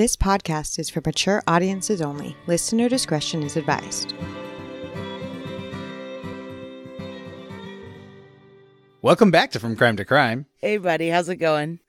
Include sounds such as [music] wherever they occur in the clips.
This podcast is for mature audiences only. Listener discretion is advised. Welcome back to From Crime to Crime. Hey, buddy, how's it going?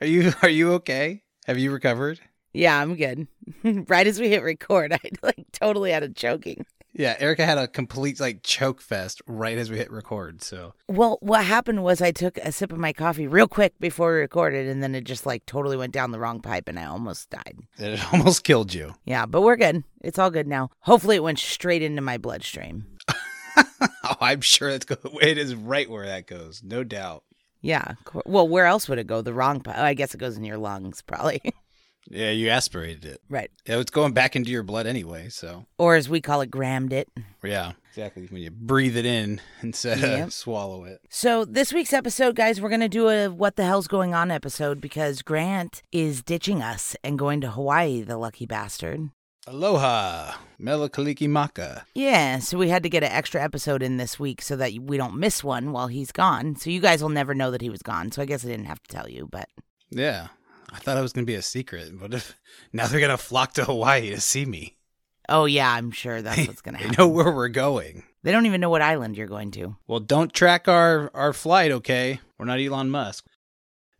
Are you [laughs] are you okay? Have you recovered? Yeah, I'm good. [laughs] right as we hit record, [laughs] I like totally out of choking. Yeah, Erica had a complete like choke fest right as we hit record. So Well, what happened was I took a sip of my coffee real quick before we recorded, and then it just like totally went down the wrong pipe, and I almost died. [laughs] it almost killed you. Yeah, but we're good. It's all good now. Hopefully, it went straight into my bloodstream. [laughs] oh, I'm sure that's go- it is right where that goes, no doubt. Yeah. Well, where else would it go? The wrong pipe? Oh, I guess it goes in your lungs, probably. [laughs] Yeah, you aspirated it. right. Yeah, it's going back into your blood anyway. So Or as we call it, grammed it. yeah, exactly. When you breathe it in [laughs] instead Yep. of swallow it. So, this week's episode, guys, we're going to do a What the Hell's Going On episode because Grant is ditching us and going to Hawaii, the lucky bastard. Aloha, Mele Kalikimaka. Yeah, so we had to get an extra episode in this week so that we don't miss one while he's gone. So, you guys will never know that he was gone. So, I guess I didn't have to tell you, but Yeah, I thought it was gonna be a secret. What if now they're gonna flock to Hawaii to see me? oh, yeah, I'm sure that's what's going to happen. They know where we're going. They don't even know what island you're going to. Well, don't track our our flight, okay? We're not Elon Musk.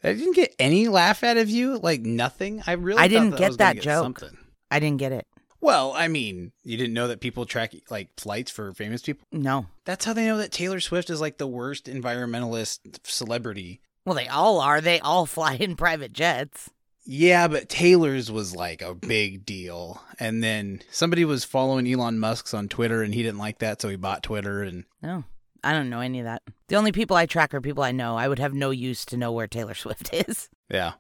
I didn't get any laugh out of you, like nothing. I really I didn't that I get gonna that joke. Something. I didn't get it. Well, I mean, you didn't know that people track like flights for famous people. No. That's how they know that Taylor Swift is like the worst environmentalist celebrity. Well, they all are. They all [laughs] fly in private jets. Yeah, but Taylor's was like a big deal. And then somebody was following Elon Musk's on Twitter and he didn't like that, so he bought Twitter and No, I don't know any of that. The only people I track are people I know. I would have no use to know where Taylor [laughs] Swift is. yeah.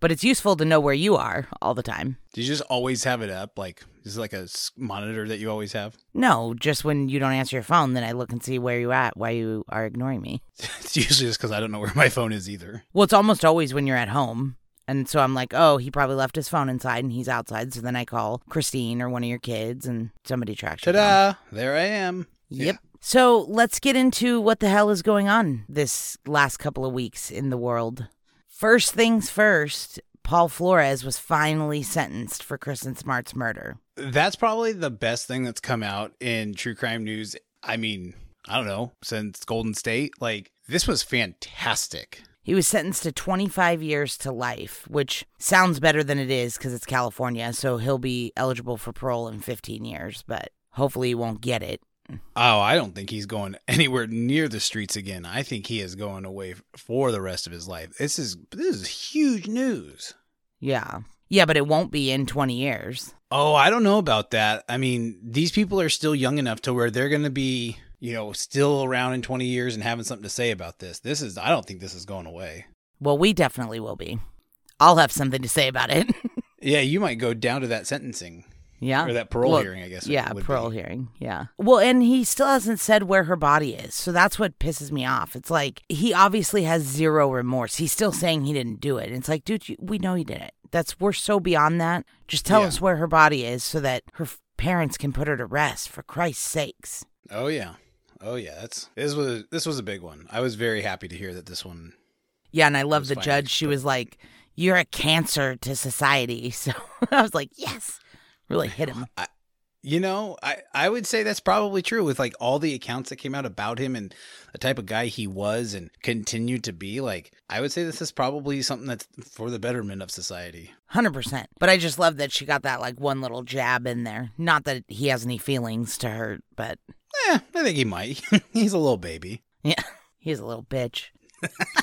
But it's useful to know where you are all the time. Did you just always have it up? Like, is it like a monitor that you always have? No, just when you don't answer your phone, then I look and see where you're at, why you are ignoring me. [laughs] It's usually just because I don't know where my phone is either. Well, it's almost always when you're at home. And so I'm like, oh, he probably left his phone inside and he's outside. So then I call Christine or one of your kids and somebody tracks you. Ta da! There I am. Yep. So let's get into what the hell is going on this last couple of weeks in the world. First things first, Paul Flores was finally sentenced for Kristen Smart's murder. That's probably the best thing that's come out in true crime news. I mean, I don't know, since Golden State. Like, this was fantastic. He was sentenced to 25 years to life, which sounds better than it is because it's California, so he'll be eligible for parole in 15 years, but hopefully he won't get it. Oh, I don't think he's going anywhere near the streets again. I think he is going away for the rest of his life. This is this is huge news. Yeah. Yeah, but it won't be in 20 years. Oh, I don't know about that. I mean, these people are still young enough to where they're going to be, you know, still around in 20 years and having something to say about this. This is I don't think this is going away. Well, we definitely will be. I'll have something to say about it. [laughs] Yeah, you might go down to that sentencing yeah. or that parole Well, hearing, I guess. Yeah, parole be. hearing. Yeah. Well, and he still hasn't said where her body is. So that's what pisses me off. It's like he obviously has zero remorse. He's still saying he didn't do it. And it's like, dude, you, we know he did it. That's we're so beyond that. Just tell Yeah. us where her body is so that her f- parents can put her to rest for Christ's sakes. Oh yeah. Oh yeah, that's this was this was a big one. I was very happy to hear that this one. Yeah, and I love the judge. She but- was like, "You're a cancer to society." [laughs] So I was like, "Yes." Really hit him. You know, I I would say that's probably true with like all the accounts that came out about him and the type of guy he was and continued to be. Like I would say this is probably something that's for the betterment of society. Hundred percent. But I just love that she got that like one little jab in there. Not that he has any feelings to her, but Eh, I think he might. [laughs] He's a little baby. yeah, [laughs] he's a little bitch.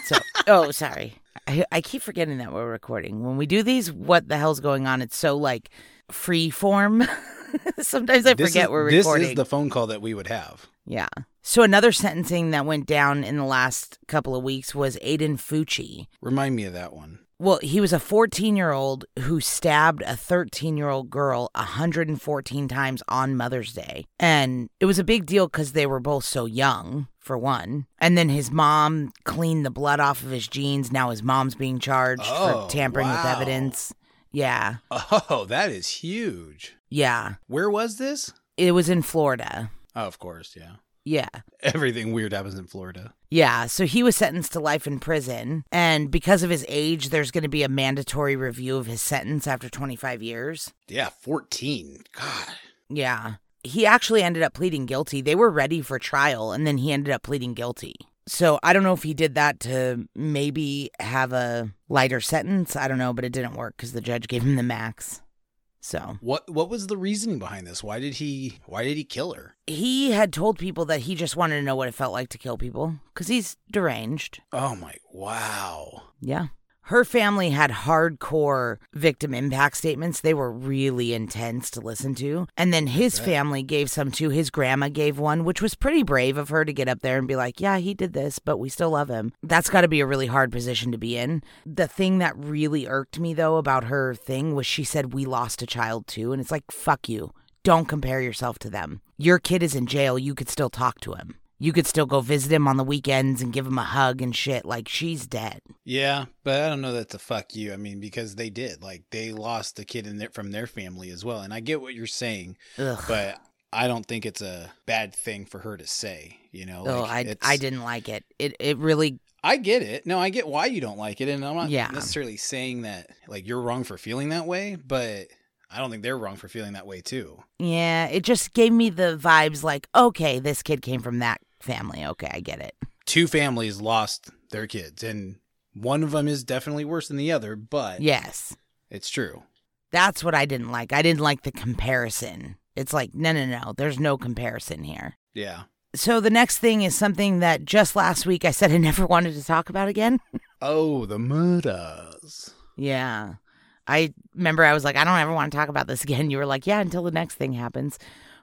so, [laughs] oh, sorry. I, I keep forgetting that we're recording. When we do these, what the hell's going on? It's so like free form. [laughs] Sometimes I This forget is- we're recording. This is the phone call that we would have. Yeah. So another sentencing that went down in the last couple of weeks was Aiden Fucci. Remind me of that one. Well, he was a 14 year old who stabbed a 13 year old girl 114 times on Mother's Day. And it was a big deal because they were both so young, for one. And then his mom cleaned the blood off of his jeans. Now his mom's being charged Oh, for tampering with evidence. Yeah. Oh, that is huge. Yeah. Where was this? It was in Florida. Oh, of course, yeah. Yeah. Everything weird happens in Florida. Yeah, so he was sentenced to life in prison. And because of his age, there's going to be a mandatory review of his sentence after 25 years. Yeah, 14. God. Yeah. He actually ended up pleading guilty. They were ready for trial, and then he ended up pleading guilty. So I don't know if he did that to maybe have a lighter sentence. I don't know, but it didn't work because the judge gave him the max. So What what was the reasoning behind this? Why did he why did he kill her? he had told people that he just wanted to know what it felt like to kill people because he's deranged. Oh my wow. Yeah. Her family had hardcore victim impact statements. They were really intense to listen to. And then his family gave some too. His grandma gave one, which was pretty brave of her to get up there and be like, yeah, he did this, but we still love him. That's got to be a really hard position to be in. The thing that really irked me, though, about her thing was she said, we lost a child too. And it's like, fuck you. Don't compare yourself to them. Your kid is in jail. You could still talk to him. You could still go visit him on the weekends and give him a hug and shit. Like, she's dead. Yeah, but I don't know that's a fuck you. I mean, because they did. Like they lost the kid in their, from their family as well. And I get what you're saying, Ugh. but I don't think it's a bad thing for her to say, you know. oh, I, I didn't like it. It it really I get it. No, I get why you don't like it, and I'm not Yeah. necessarily saying that like you're wrong for feeling that way, but I don't think they're wrong for feeling that way too. yeah, it just gave me the vibes like, okay, this kid came from that family. Okay, I get it. Two families lost their kids, and one of them is definitely worse than the other, but Yes. it's true. That's what I didn't like. I didn't like the comparison. It's like, no, no, no. There's no comparison here. Yeah. So the next thing is something that just last week I said I [laughs] never wanted to talk about again. Oh, the murders. Yeah. I remember I was like, I don't ever want to talk about this again. You were like, yeah, until the next thing happens.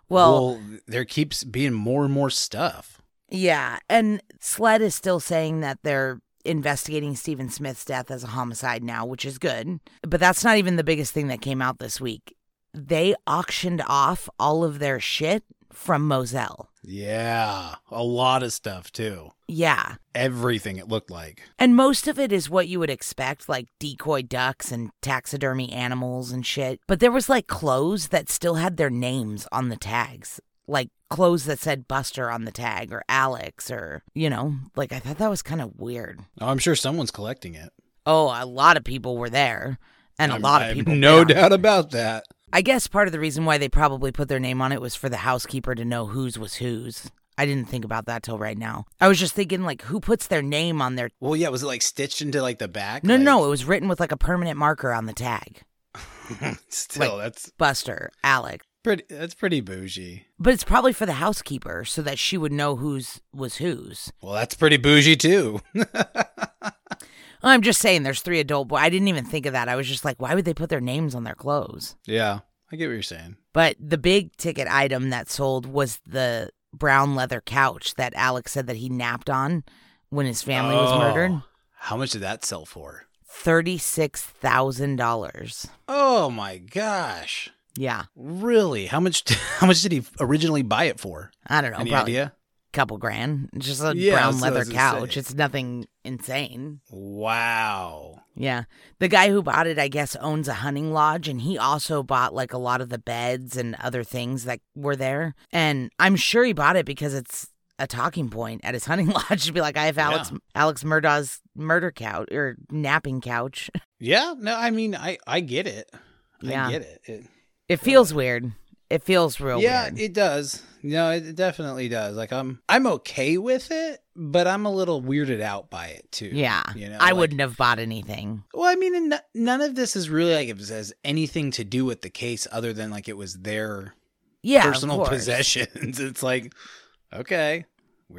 Well, there keeps being more and more stuff. Yeah, and SLED is still saying that they're investigating Stephen Smith's death as a homicide now, which is good. But that's not even the biggest thing that came out this week. They auctioned off all of their shit from Moselle. Yeah, a lot of stuff too. Yeah. Everything it looked like. And most of it is what you would expect, like decoy ducks and taxidermy animals and shit. But there was like clothes that still had their names on the tags. Like clothes that said Buster on the tag or Alex or, you know, like I thought that was kind of weird. Oh, I'm sure someone's collecting it. Oh, a lot of people were there. And a I'm- lot of people. No bid on it. doubt about that. I guess part of the reason why they probably put their name on it was for the housekeeper to know whose was whose. I didn't think about that till right now. I was just thinking, like, who puts their name on their. Well, yeah, was it like stitched into like the back? No, Like- no, it was written with like a permanent marker on the tag. [laughs] Still, that's Buster, Alec. Pretty. That's pretty bougie. But it's probably for the housekeeper so that she would know whose was whose. Well, that's pretty bougie too. I'm just saying there's three adult boys. I didn't even think of that. I was just like, why would they put their names on their clothes? yeah, I get what you're saying. But the big ticket item that sold was the brown leather couch that Alex said that he napped on when his family was Oh, murdered. How much did that sell for? $36,000. Oh my gosh! Yeah. Really? How much? [laughs] How much did he originally buy it for? I don't know. Any probably idea? a couple grand. It's Just a Yeah, brown that's what I leather couch. It's nothing insane. Wow. Yeah. The guy who bought it, I guess, owns a hunting lodge and he also bought like a lot of the beds and other things that were there. And I'm sure he bought it because it's a talking point at his [laughs] hunting lodge to be like, I have Alex Yeah. Alex Murdaugh's murder couch or napping couch. [laughs] Yeah. No, I mean, I I get it. Yeah. I get it. it It feels weird. It feels real yeah, weird. it does. No, it definitely does. Like I'm I'm okay with it, but I'm a little weirded out by it too. yeah. You know, I like- wouldn't have bought anything. Well, I mean, n- none of this is really like it has anything to do with the case other than like it was their Yeah. personal possessions. [laughs] It's like, okay.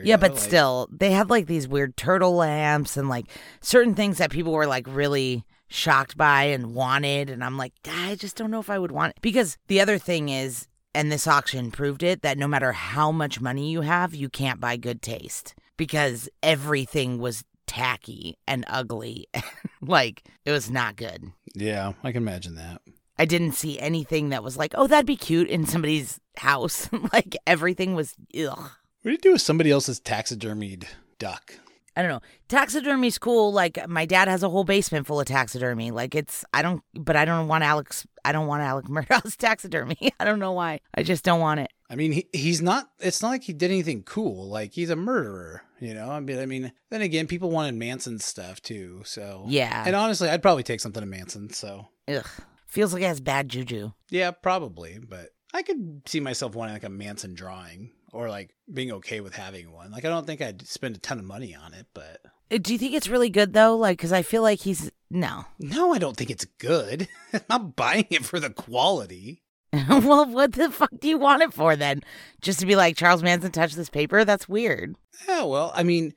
Yeah, but like- still, they had like these weird turtle lamps and like certain things that people were like really shocked by and wanted. And I'm like, I just don't know if I would want it. Because the other thing is, and this auction proved it, that no matter how much money you have, you can't buy good taste because everything was tacky and ugly. [laughs] like, it was not good. Yeah, I can imagine that. I didn't see anything that was like, oh, that'd be cute in somebody's house. [laughs] like, everything was, ugh. What do you do with somebody else's taxidermied duck? I don't know. Taxidermy's cool. Like my dad has a whole basement full of taxidermy. Like it's I don't but I don't want Alex I don't want Alex Murdaugh's taxidermy. I don't know why. I just don't want it. I mean, he, he's not. It's not like he did anything cool. Like he's a murderer. You know. I mean, I mean. Then again, people wanted Manson's stuff too. So Yeah. And honestly, I'd probably take something to Manson. So Ugh. Feels like it has bad juju. yeah, probably. But I could see myself wanting like a Manson drawing or like being okay with having one. Like I don't think I'd spend a ton of money on it, but Uh, Do you think it's really good though? Like, because I feel like he's no. no, I don't think it's good. [laughs] I'm not buying it for the quality. [laughs] well, what the fuck do you want it for then? Just to be like Charles Manson touched this paper? That's weird. Yeah, well, I mean,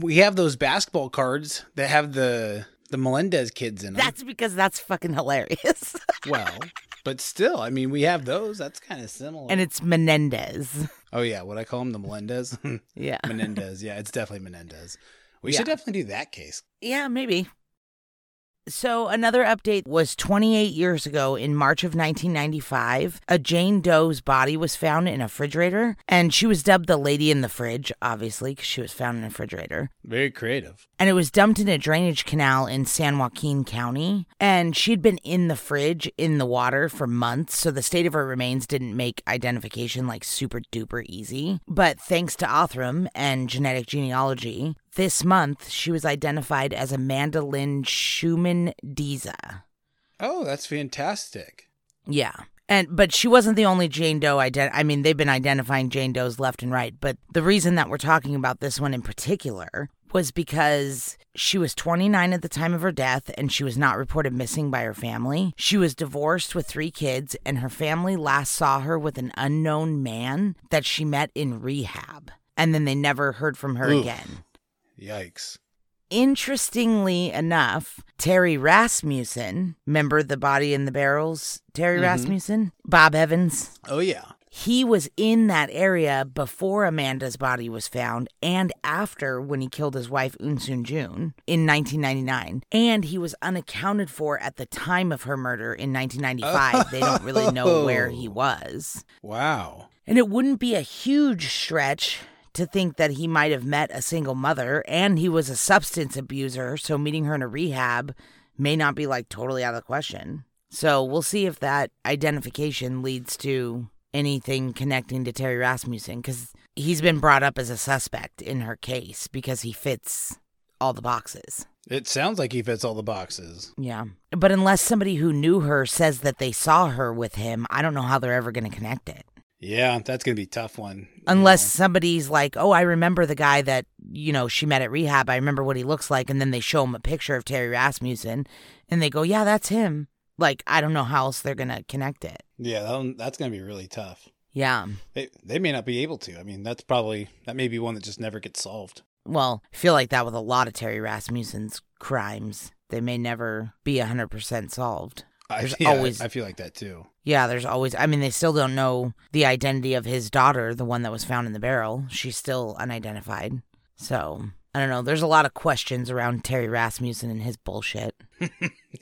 we have those basketball cards that have the the Melendez kids in them. That's because that's fucking hilarious. [laughs] well, but still, I mean, we have those. That's kind of similar. and it's Menendez. [laughs] oh yeah, what I call him the Melendez, [laughs] Yeah. Menendez. Yeah, it's definitely Menendez. We Yeah. should definitely do that case. Yeah, maybe. So, another update was 28 years ago in March of 1995. A Jane Doe's body was found in a refrigerator, and she was dubbed the lady in the fridge, obviously, because she was found in a refrigerator. Very creative. And it was dumped in a drainage canal in San Joaquin County. And she'd been in the fridge in the water for months, so the state of her remains didn't make identification like super duper easy. But thanks to Othram and genetic genealogy, this month she was identified as Amanda Lynn Schumann Diza. Oh, that's fantastic. Yeah. And but she wasn't the only Jane Doe ident- I mean, they've been identifying Jane Does left and right, but the reason that we're talking about this one in particular was because she was 29 at the time of her death and she was not reported missing by her family. She was divorced with 3 kids and her family last saw her with an unknown man that she met in rehab. And then they never heard from her Oof. again. Yikes. Interestingly enough, Terry Rasmussen, remember the body in the barrels? Terry Mhm. Rasmussen? Bob Evans. Oh yeah. He was in that area before Amanda's body was found and after when he killed his wife Eunsoon Jun, in 1999. And he was unaccounted for at the time of her murder in 1995. [laughs] they don't really know where he Oh. was. Wow. And it wouldn't be a huge stretch to think that he might have met a single mother and he was a substance abuser, so meeting her in a rehab may not be like totally out of the question. So we'll see if that identification leads to anything connecting to Terry Rasmussen because he's been brought up as a suspect in her case because he fits all the boxes. It sounds like he fits all the boxes. Yeah. But unless somebody who knew her says that they saw her with him, I don't know how they're ever going to connect it. Yeah, that's gonna be a tough one. Unless know. somebody's like, oh, I remember the guy that, you know, she met at rehab. I remember what he looks like. And then they show him a picture of Terry Rasmussen and they go, yeah, that's him. Like, I don't know how else they're going to connect it. Yeah, that that's gonna be really tough. Yeah. They they may not be able to. I mean, that's probably that may be one that just never gets solved. Well, I feel like that with a lot of Terry Rasmussen's crimes. They may never be 100% solved. I, There's yeah, always- I feel like that too. Yeah, there's always, I mean, they still don't know the identity of his daughter, the one that was found in the barrel. She's still unidentified. So, I don't know. There's a lot of questions around Terry Rasmussen and his bullshit. [laughs]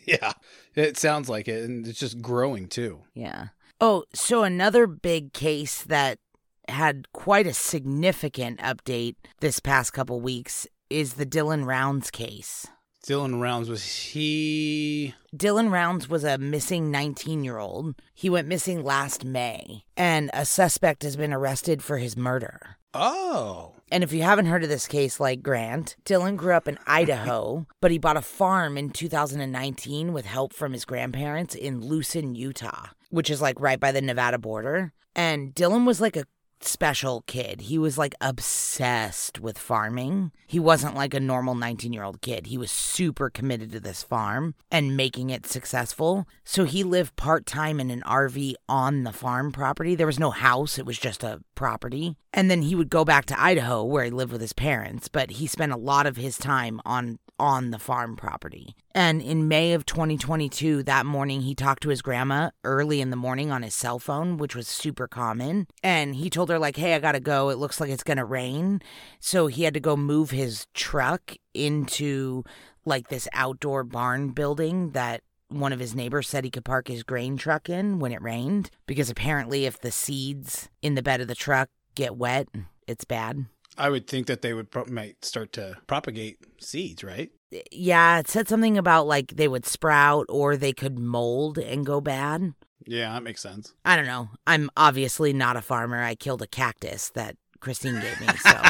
Yeah, it sounds like it, and it's just growing too. Yeah. Oh, so another big case that had quite a significant update this past couple weeks is the Dylan Rounds case. Dylan Rounds was he? Dylan Rounds was a missing 19 year old. He went missing last May, and a suspect has been arrested for his murder. Oh, And if you haven't heard of this case, like Grant, Dylan grew up in [laughs] Idaho, but he bought a farm in 2019 with help from his grandparents in Lucin, Utah, which is like right by the Nevada border. And Dylan was like a special kid. He was like obsessed with farming. He wasn't like a normal 19 year old kid. He was super committed to this farm and making it successful. So he lived part time in an RV on the farm property. There was no house, it was just a property. And then he would go back to Idaho where he lived with his parents, but he spent a lot of his time on on the farm property. And in May of 2022, that morning, he talked to his grandma early in the morning on his cell phone, which was super common. And he told her, like, hey, I gotta go. It looks like it's gonna rain. So he had to go move his truck into like this outdoor barn building that one of his neighbors said he could park his grain truck in when it rained because apparently if the seeds in the bed of the truck get wet, it's bad. I would think that they would pro- might start to propagate seeds, right? Yeah, it said something about like they would sprout or they could mold and go bad. Yeah, that makes sense. I don't know. I'm obviously not a farmer. I killed a cactus that Christine gave me. So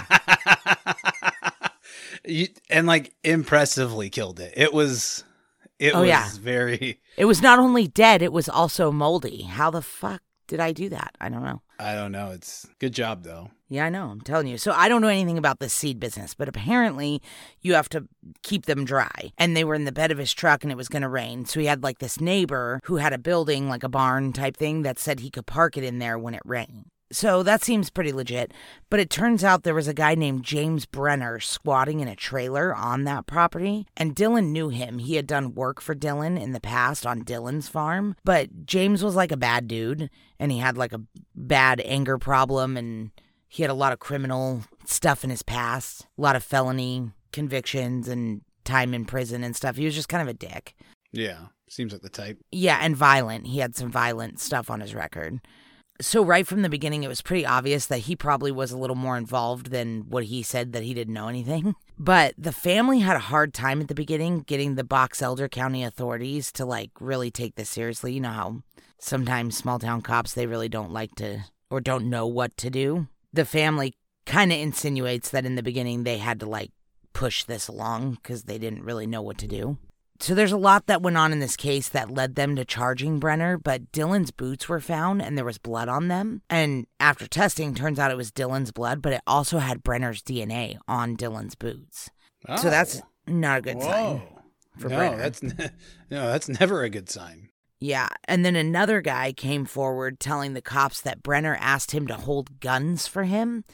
[laughs] you, and like impressively killed it. It was it Oh, was yeah. very it was not only dead, it was also moldy. How the fuck did I do that? I don't know. I don't know. It's good job though. Yeah, I know. I'm telling you. So I don't know anything about this seed business, but apparently you have to keep them dry. And they were in the bed of his truck and it was going to rain. So he had like this neighbor who had a building, like a barn type thing, that said he could park it in there when it rained. So that seems pretty legit. But it turns out there was a guy named James Brenner squatting in a trailer on that property. And Dylan knew him. He had done work for Dylan in the past on Dylan's farm. But James was like a bad dude and he had like a bad anger problem and he had a lot of criminal stuff in his past, a lot of felony convictions and time in prison and stuff. He was just kind of a dick. Yeah, seems like the type. Yeah, and violent. He had some violent stuff on his record. So, right from the beginning, it was pretty obvious that he probably was a little more involved than what he said that he didn't know anything. [laughs] But the family had a hard time at the beginning getting the Box Elder County authorities to like really take this seriously. You know how sometimes small town cops, they really don't like to or don't know what to do. The family kind of insinuates that in the beginning they had to like push this along because they didn't really know what to do. So there's a lot that went on in this case that led them to charging Brenner, but Dylan's boots were found and there was blood on them. And after testing, turns out it was Dylan's blood, but it also had Brenner's DNA on Dylan's boots. So oh. that's not a good Whoa. sign for no, Brenner. that's ne- [laughs] no, that's never a good sign. Yeah, and then another guy came forward telling the cops that Brenner asked him to hold guns for him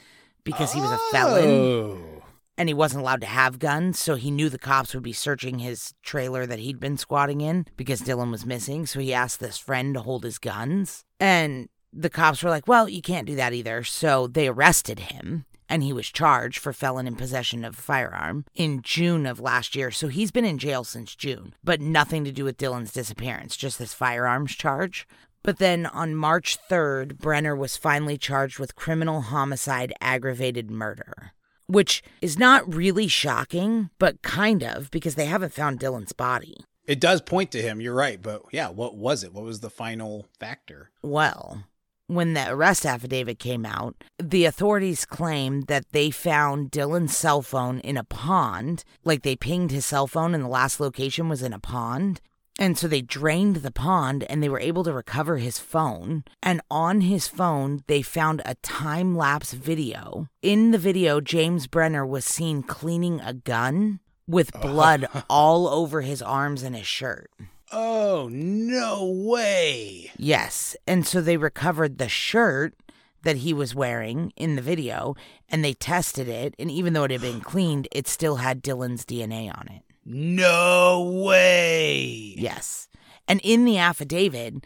because he was a felon Oh. And he wasn't allowed to have guns, so he knew the cops would be searching his trailer that he'd been squatting in because Dylan was missing, so he asked this friend to hold his guns. And the cops were like, "Well, you can't do that either." So they arrested him and he was charged for felon in possession of a firearm in June of last year. So he's been in jail since June, but nothing to do with Dylan's disappearance, just this firearms charge. But then on March 3rd, Brenner was finally charged with criminal homicide aggravated murder, which is not really shocking, but kind of because they haven't found Dylan's body. It does point to him. You're right, but yeah, what was it? What was the final factor? Well, when the arrest affidavit came out, the authorities claimed that they found Dylan's cell phone in a pond. Like they pinged his cell phone, and the last location was in a pond. And so they drained the pond and they were able to recover his phone. And on his phone, they found a time lapse video. In the video, James Brenner was seen cleaning a gun with oh. blood [laughs] all over his arms and his shirt. Oh no way! Yes. And so they recovered the shirt that he was wearing in the video and they tested it. And even though it had been [sighs] cleaned, it still had Dylan's DNA on it. No way! Yes. And in the affidavit,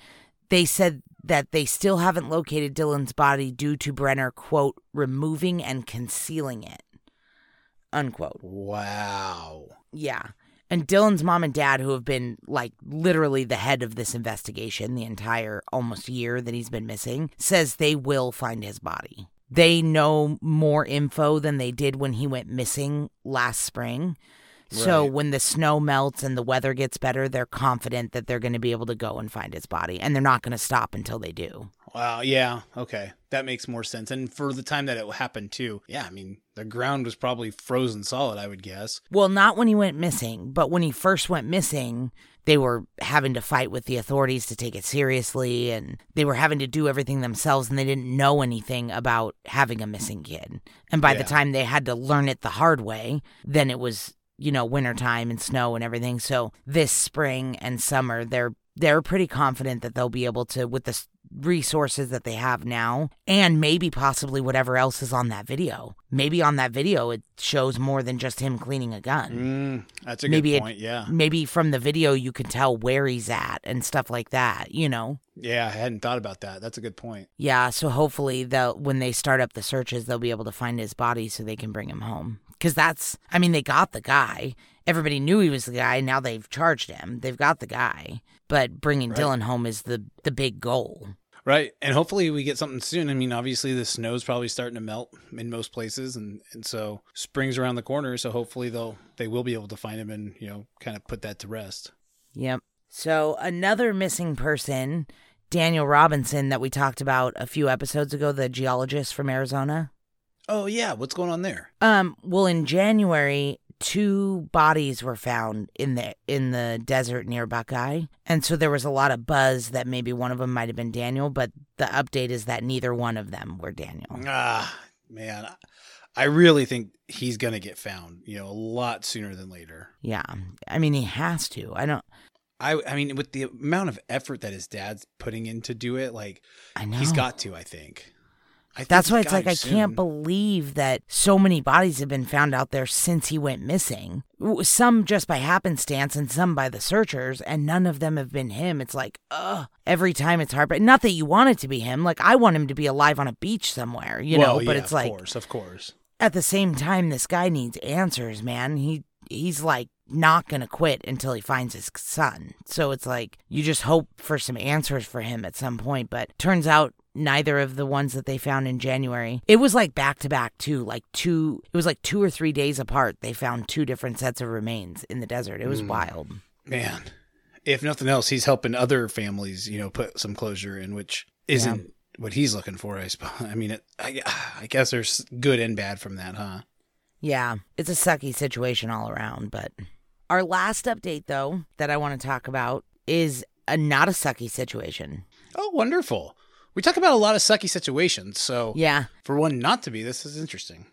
they said that they still haven't located Dylan's body due to Brenner, quote, removing and concealing it, unquote. Wow. Yeah. And Dylan's mom and dad, who have been like literally the head of this investigation the entire almost year that he's been missing, says they will find his body. They know more info than they did when he went missing last spring. So Right. when the snow melts and the weather gets better, they're confident that they're going to be able to go and find his body. And they're not going to stop until they do. Wow. Yeah. Okay. That makes more sense. And for the time that it happened too, yeah. I mean, the ground was probably frozen solid. I would guess. Well, not when he went missing, but when he first went missing, they were having to fight with the authorities to take it seriously and they were having to do everything themselves and they didn't know anything about having a missing kid. And by the time they had to learn it the hard way, then it was, you know, wintertime and snow and everything. So this spring and summer, they're they're pretty confident that they'll be able to with the resources that they have now and maybe possibly whatever else is on that video. Maybe on that video it shows more than just him cleaning a gun. Mm, that's a Maybe good it- point. yeah. Maybe from the video you can tell where he's at and stuff like that, you know. Yeah. I hadn't thought about that. That's a good point. Yeah, so hopefully they'll when they start up the searches they'll be able to find his body so they can bring him home. Cuz that's I mean they got the guy. Everybody knew he was the guy. Now they've charged him. They've got the guy. But bringing Right. Dylan home is the the big goal. Right. And hopefully we get something soon. I mean, obviously the snow's probably starting to melt in most places and, and so spring's around the corner, so hopefully they'll they will be able to find him and, you know, kind of put that to rest. Yep. So another missing person Daniel Robinson that we talked about a few episodes ago, the geologist from Arizona. Oh yeah, what's going on there? Um, well, in January, two bodies were found in the in the desert near Buckeye, and so there was a lot of buzz that maybe one of them might have been Daniel, but the update is that neither one of them were Daniel. Ah, man, I really think he's gonna get found. You know, a lot sooner than later. Yeah, I mean he has to. I don't. I I mean, with the amount of effort that his dad's putting in to do it, like I know he's got to. I think. I That's why it's like to I can't believe that so many bodies have been found out there since he went missing. Some just by happenstance and some by the searchers, and none of them have been him. It's like, ugh. Every time it's hard, but not that you want it to be him. Like I want him to be alive on a beach somewhere, you well, know. But yeah, it's like of course, of course. at the same time, this guy needs answers, man. He he's like not gonna quit until he finds his son. So it's like you just hope for some answers for him at some point. But turns out neither of the ones that they found in January. It was like back to back too, like two. It was like two or three days apart. They found two different sets of remains in the desert. It was Mm. wild. Man, if nothing else, he's helping other families, you know, put some closure in, which isn't what he's looking for. I suppose. [laughs] I mean, it, I, I guess there's good and bad from that, huh? Yeah, it's a sucky situation all around. But our last update, though, that I want to talk about is a not a sucky situation. Oh, wonderful. We talk about a lot of sucky situations, so Yeah. for one not to be, this is interesting.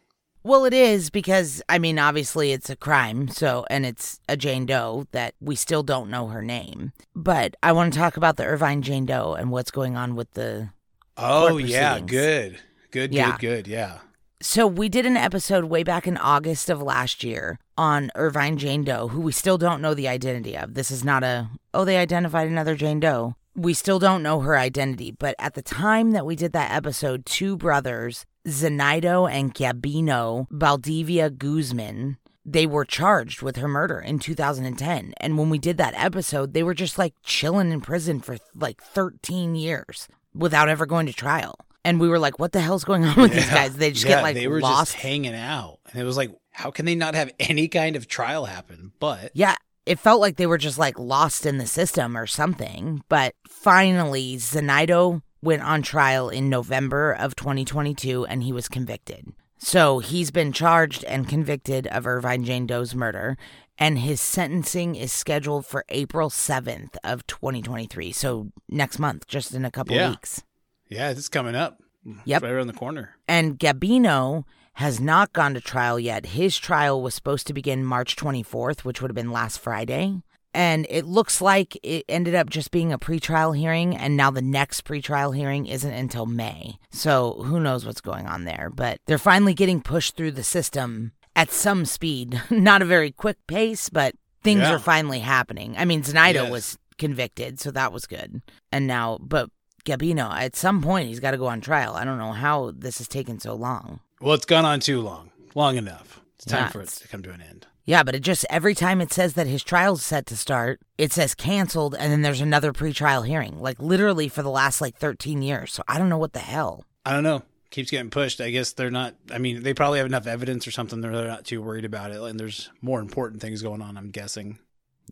Well, it is because I mean, obviously, it's a crime. So, and it's a Jane Doe that we still don't know her name. But I want to talk about the Irvine Jane Doe and what's going on with the. Oh yeah, good, good, Yeah. good, good. Yeah. So we did an episode way back in August of last year on Irvine Jane Doe, who we still don't know the identity of. This is not a oh they identified another Jane Doe. We still don't know her identity, but at the time that we did that episode, two brothers, Zenaido and Gabino Valdivia Guzman, they were charged with her murder in 2010. And when we did that episode, they were just like chilling in prison for like 13 years without ever going to trial. And we were like, what the hell's going on with these guys? They just Yeah, get like they were lost. just hanging out, and it was like, how can they not have any kind of trial happen? But Yeah, it felt like they were just like lost in the system or something. But finally, Zenaido went on trial in November of 2022 and he was convicted. So he's been charged and convicted of Irvine Jane Doe's murder. And his sentencing is scheduled for April 7th of 2023. So next month, just in a couple Yeah. weeks. yeah, it's coming up. Yep. right around the corner. And Gabino has not gone to trial yet. His trial was supposed to begin March 24th, which would have been last Friday. And it looks like it ended up just being a pretrial hearing, and now the next pretrial hearing isn't until May. So who knows what's going on there. But they're finally getting pushed through the system at some speed. [laughs] Not a very quick pace, but things Yeah. are finally happening. I mean, Zenaido Yes. was convicted, so that was good. And now, but Gabino, at some point, he's got to go on trial. I don't know how this has taken so long. Well, it's gone on too long, long enough. It's time Yeah, for it to come to an end. Yeah, but it just every time it says that his trial's set to start, it says canceled, and then there's another pretrial hearing. Like literally for the last like 13 years. So I don't know what the hell. I don't know. Keeps getting pushed. I guess they're not. I mean, they probably have enough evidence or something. They're not too worried about it. And there's more important things going on. I'm guessing.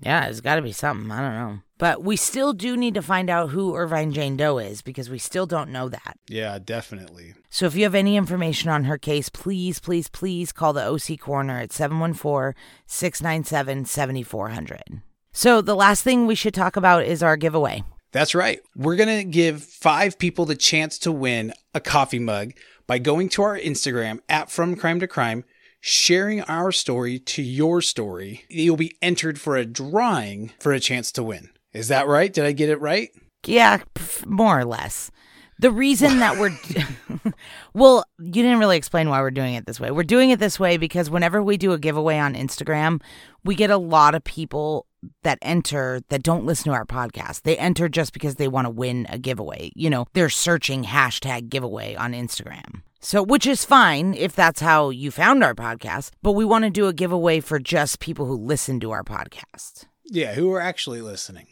Yeah, it's got to be something. I don't know. But we still do need to find out who Irvine Jane Doe is because we still don't know that. Yeah, definitely. So if you have any information on her case, please, please, please call the OC Coroner at 714 697 7400. So the last thing we should talk about is our giveaway. That's right. We're going to give five people the chance to win a coffee mug by going to our Instagram at From Crime to Crime, sharing our story to your story. You'll be entered for a drawing for a chance to win. Is that right? Did I get it right? Yeah, more or less. The reason that we're [laughs] [laughs] well, you didn't really explain why we're doing it this way. We're doing it this way because whenever we do a giveaway on Instagram, we get a lot of people that enter that don't listen to our podcast. They enter just because they want to win a giveaway. You know, they're searching hashtag giveaway on Instagram. So, which is fine if that's how you found our podcast, but we want to do a giveaway for just people who listen to our podcast. Yeah, who are actually listening.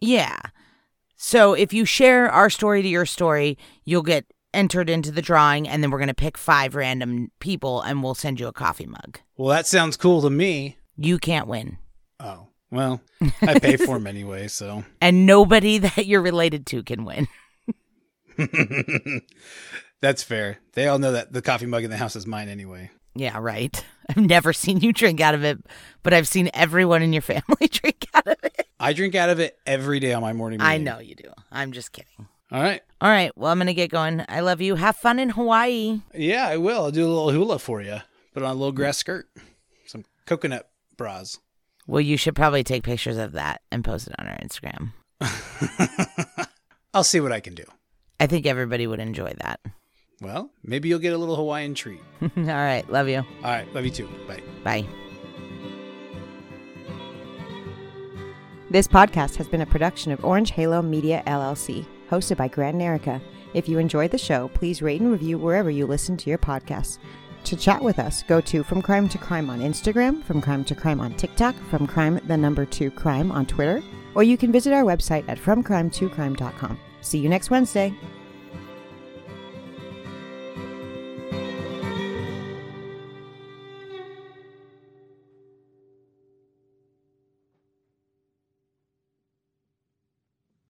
Yeah. So if you share our story to your story, you'll get entered into the drawing, and then we're going to pick five random people and we'll send you a coffee mug. Well, that sounds cool to me. You can't win. Oh, Well, I pay for them anyway, so. [laughs] And nobody that you're related to can win. [laughs] That's fair. They all know that the coffee mug in the house is mine anyway. Yeah, right. I've never seen you drink out of it, but I've seen everyone in your [laughs] family drink out of it. I drink out of it every day on my morning meeting. I know you do. I'm just kidding. All right. All right. Well, I'm going to get going. I love you. Have fun in Hawaii. Yeah, I will. I'll do a little hula for you. Put on a little grass skirt, some coconut bras. Well, you should probably take pictures of that and post it on our Instagram. [laughs] I'll see what I can do. I think everybody would enjoy that. Well, maybe you'll get a little Hawaiian treat. [laughs] All right. Love you. All right. Love you too. Bye. Bye. This podcast has been a production of Orange Halo Media LLC, hosted by Grant and Erica. If you enjoyed the show, please rate and review wherever you listen to your podcasts. To chat with us, go to From Crime to Crime on Instagram, From Crime to Crime on TikTok, From Crime the number 2 Crime on Twitter, or you can visit our website at FromCrime2Crime.com. See you next Wednesday.